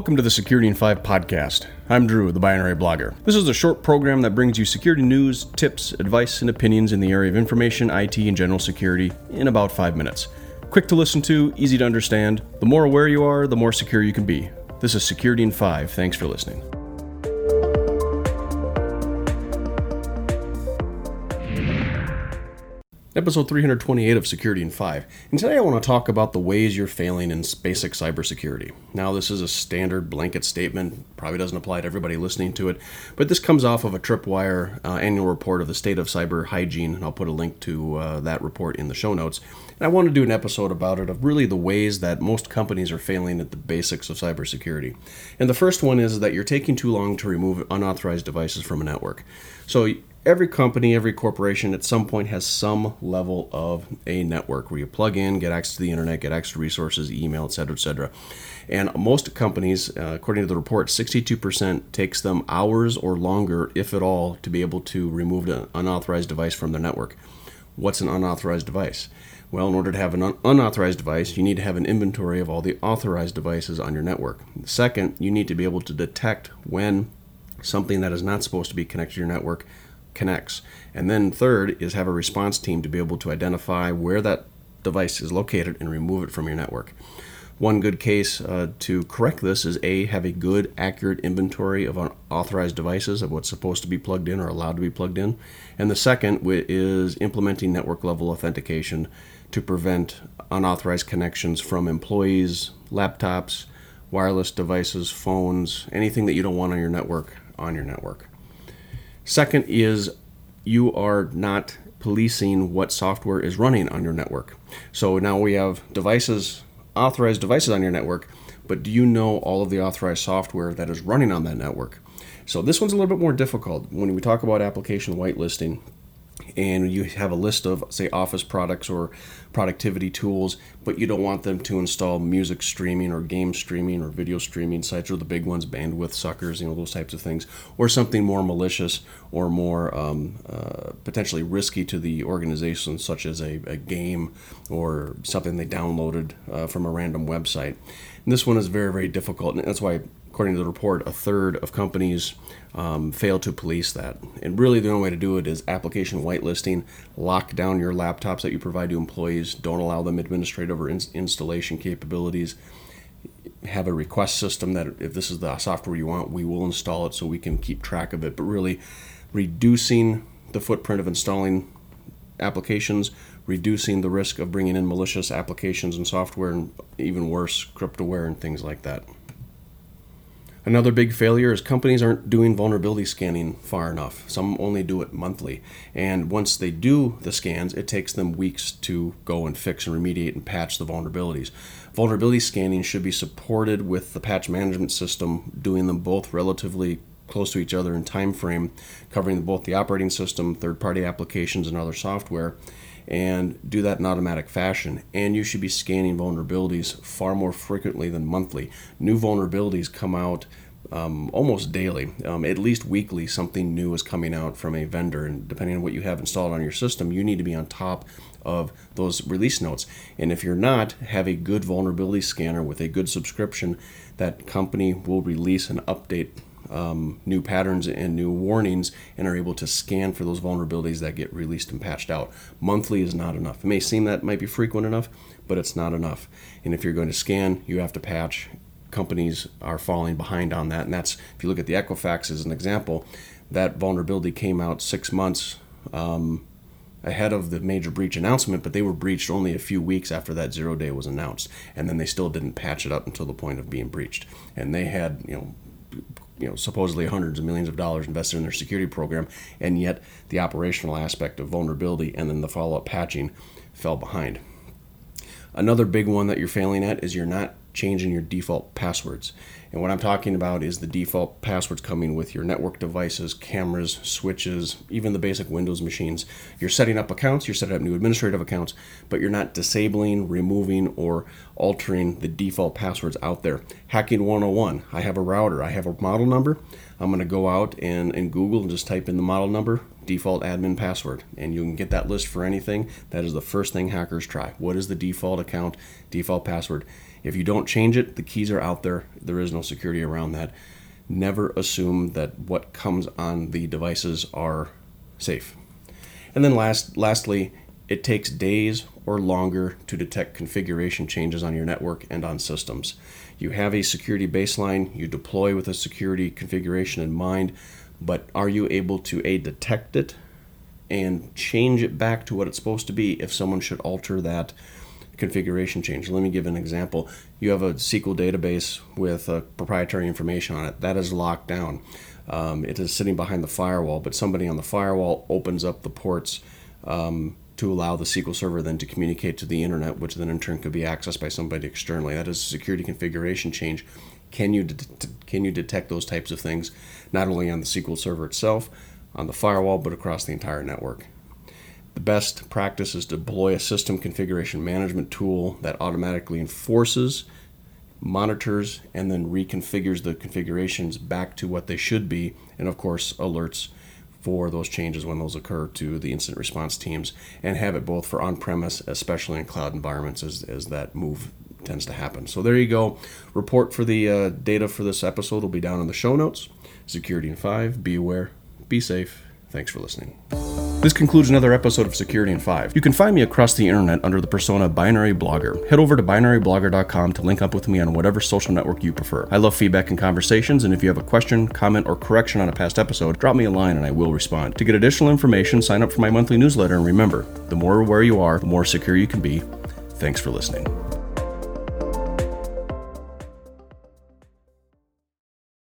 Welcome to the Security in 5 podcast. I'm Drew, the binary blogger. This is a short program that brings you security news, tips, advice, and opinions in the area of information, IT, and general security in about 5 minutes. Quick to listen to, easy to understand. The more aware you are, the more secure you can be. This is Security in 5. Thanks for listening. Episode 328 of Security in 5. And today I want to talk about the ways you're failing in basic cybersecurity. Now, this is a standard blanket statement, probably doesn't apply to everybody listening to it, but this comes off of a Tripwire uh, annual report of the state of cyber hygiene, and I'll put a link to uh, that report in the show notes. And I want to do an episode about it of really the ways that most companies are failing at the basics of cybersecurity. And the first one is that you're taking too long to remove unauthorized devices from a network. So, every company, every corporation at some point has some level of a network where you plug in, get access to the internet, get extra resources, email, etc., etc. And most companies, uh, according to the report, 62% takes them hours or longer, if at all, to be able to remove an unauthorized device from their network. What's an unauthorized device? Well, in order to have an un- unauthorized device, you need to have an inventory of all the authorized devices on your network. Second, you need to be able to detect when something that is not supposed to be connected to your network connects. And then third is have a response team to be able to identify where that device is located and remove it from your network. One good case uh, to correct this is A, have a good, accurate inventory of unauthorized devices of what's supposed to be plugged in or allowed to be plugged in. And the second is implementing network level authentication to prevent unauthorized connections from employees, laptops, wireless devices, phones, anything that you don't want on your network on your network. Second is you are not policing what software is running on your network. So now we have devices, authorized devices on your network, but do you know all of the authorized software that is running on that network? So this one's a little bit more difficult. When we talk about application whitelisting, and you have a list of say office products or productivity tools but you don't want them to install music streaming or game streaming or video streaming sites or the big ones bandwidth suckers you know those types of things or something more malicious or more um, uh, potentially risky to the organization such as a, a game or something they downloaded uh, from a random website. And this one is very very difficult and that's why according to the report, a third of companies um, fail to police that. And really, the only way to do it is application whitelisting. Lock down your laptops that you provide to employees. Don't allow them administrative or in- installation capabilities. Have a request system that if this is the software you want, we will install it so we can keep track of it. But really, reducing the footprint of installing applications, reducing the risk of bringing in malicious applications and software, and even worse, cryptoware and things like that. Another big failure is companies aren't doing vulnerability scanning far enough. Some only do it monthly. And once they do the scans, it takes them weeks to go and fix and remediate and patch the vulnerabilities. Vulnerability scanning should be supported with the patch management system, doing them both relatively close to each other in time frame, covering both the operating system, third-party applications, and other software and do that in automatic fashion. And you should be scanning vulnerabilities far more frequently than monthly. New vulnerabilities come out um, almost daily, um, at least weekly, something new is coming out from a vendor. And depending on what you have installed on your system, you need to be on top of those release notes. And if you're not, have a good vulnerability scanner with a good subscription. That company will release an update um, new patterns and new warnings and are able to scan for those vulnerabilities that get released and patched out. Monthly is not enough. It may seem that might be frequent enough, but it's not enough. And if you're going to scan, you have to patch. Companies are falling behind on that. And that's, if you look at the Equifax as an example, that vulnerability came out six months um, ahead of the major breach announcement, but they were breached only a few weeks after that zero day was announced. And then they still didn't patch it up until the point of being breached. And they had, you know, you know supposedly hundreds of millions of dollars invested in their security program, and yet the operational aspect of vulnerability and then the follow-up patching fell behind. Another big one that you're failing at is you're not changing your default passwords. And what I'm talking about is the default passwords coming with your network devices, cameras, switches, even the basic Windows machines. You're setting up accounts, you're setting up new administrative accounts, but you're not disabling, removing, or altering the default passwords out there. Hacking 101 I have a router, I have a model number. I'm going to go out and in Google and just type in the model number, default admin password. And you can get that list for anything. That is the first thing hackers try. What is the default account, default password? If you don't change it, the keys are out there. There is no security around that. Never assume that what comes on the devices are safe. And then last lastly, it takes days or longer to detect configuration changes on your network and on systems. You have a security baseline, you deploy with a security configuration in mind, but are you able to a detect it and change it back to what it's supposed to be if someone should alter that configuration change. Let me give an example. You have a SQL database with uh, proprietary information on it that is locked down. Um, it is sitting behind the firewall, but somebody on the firewall opens up the ports um, to allow the SQL server then to communicate to the internet, which then in turn could be accessed by somebody externally. That is a security configuration change. Can you de- can you detect those types of things not only on the SQL server itself, on the firewall, but across the entire network? The best practice is to deploy a system configuration management tool that automatically enforces, monitors, and then reconfigures the configurations back to what they should be, and of course, alerts for those changes when those occur to the incident response teams, and have it both for on premise, especially in cloud environments, as, as that move tends to happen. So there you go. Report for the uh, data for this episode will be down in the show notes. Security in 5, be aware, be safe. Thanks for listening. This concludes another episode of Security in 5. You can find me across the internet under the persona Binary Blogger. Head over to binaryblogger.com to link up with me on whatever social network you prefer. I love feedback and conversations, and if you have a question, comment, or correction on a past episode, drop me a line and I will respond. To get additional information, sign up for my monthly newsletter, and remember, the more aware you are, the more secure you can be. Thanks for listening.